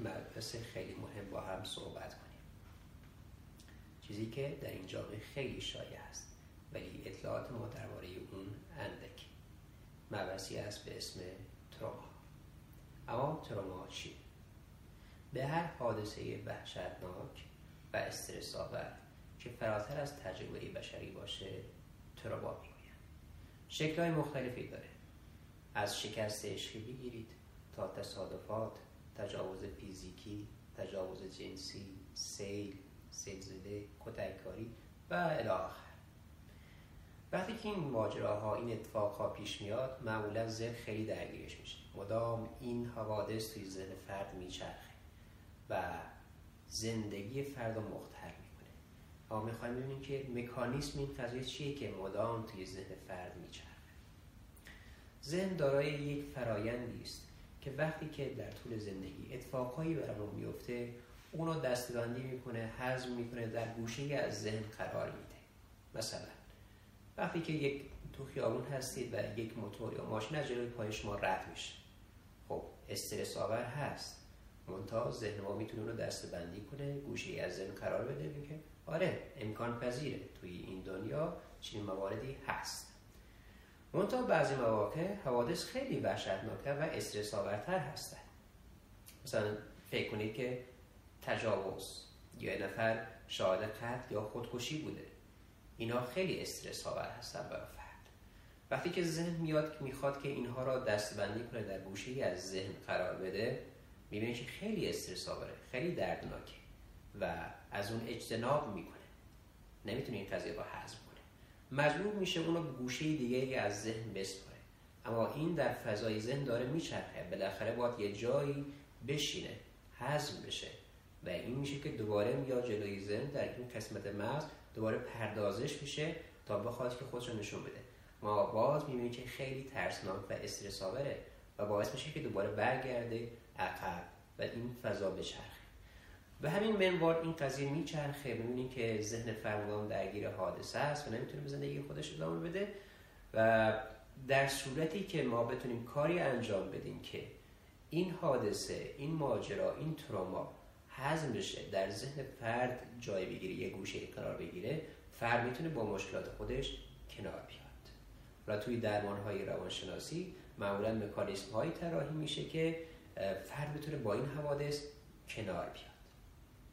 مبحث خیلی مهم با هم صحبت کنیم. چیزی که در این جامعه خیلی شایع است ولی اطلاعات ما درباره اون اندک. مبحثی است به اسم تروما. اما تروما چی؟ به هر حادثه وحشتناک و استرس آور که فراتر از تجربه بشری باشه تروما می‌گوین شکل مختلفی داره. از شکست عشقی بگیرید تا تصادفات تجاوز فیزیکی تجاوز جنسی سیل سلزله کتککاری و الاخر وقتی که این ماجراها این اتفاقها پیش میاد معمولا ذهن خیلی درگیرش میشه. مدام این حوادث توی ذهن فرد میچرخه و زندگی فرد رو مختل می‌کنه. ما می‌خوایم ببینیم که مکانیسم این قضیه چیه که مدام توی ذهن فرد میچرخه. ذهن دارای یک فرایندی است. که وقتی که در طول زندگی اتفاقهایی برامون میفته اونو دستبندی می‌کنه حزم می‌کنه در گوشه از ذهن قرار میده. مثلا وقتی که یک تو خیابون هستید و یک موتور یا ماشین از جلوی پای شما رد میشه. خب استرس آور هست. منتها ذهن ما می‌تونه رو دست بندی کنه گوشه از ذهن قرار بده که آره امکان پذیره توی این دنیا چنین مواردی هست. منتها بعضی مواقع حوادث خیلی وحشتناکتر و استرس آورتر هستن. مثلا فکر کنید که تجاوز یا نفر شاهد قتل یا خودکشی بوده. اینا خیلی استرس آور هستن برای فرد. وقتی که ذهن میاد که می‌خواد که اینها را دستبندی کنه در گوشه از ذهن قرار بده می‌بینه که خیلی استرس آوره خیلی دردناکه و از اون اجتناب می‌کنه. نمی‌تونه این قضیه کنه مجبور میشه اونو گوشه دیگه از ذهن بسپاره. اما این در فضای ذهن داره میچرخه. بالاخره باید یه جایی بشینه حزم بشه. و این میشه که دوباره میاد جلوی ذهن در این قسمت مغز دوباره پردازش میشه تا بخواد که خودش نشون بده. ما باز می‌بینیم که خیلی ترسناک و استرس آوره و باعث میشه که دوباره برگرده عقب و این فضا بچرخه. به همین منوار این قضیه میچرخه. می‌بینیم که ذهن فرمودان درگیر حادثه است و نمی‌تونه به زندگی خودش ادامه بده و در صورتی که ما بتونیم کاری انجام بدیم که این حادثه این ماجرا این تروما هضم بشه در ذهن فرد جای بگیره یه گوشه قرار بگیره فرد می‌تونه با مشکلات خودش کنار بیاد. و توی درمان های روانشناسی معمولا مکانیسم هایی طراحی میشه که فرد بتونه با این حوادث کنار بیاد.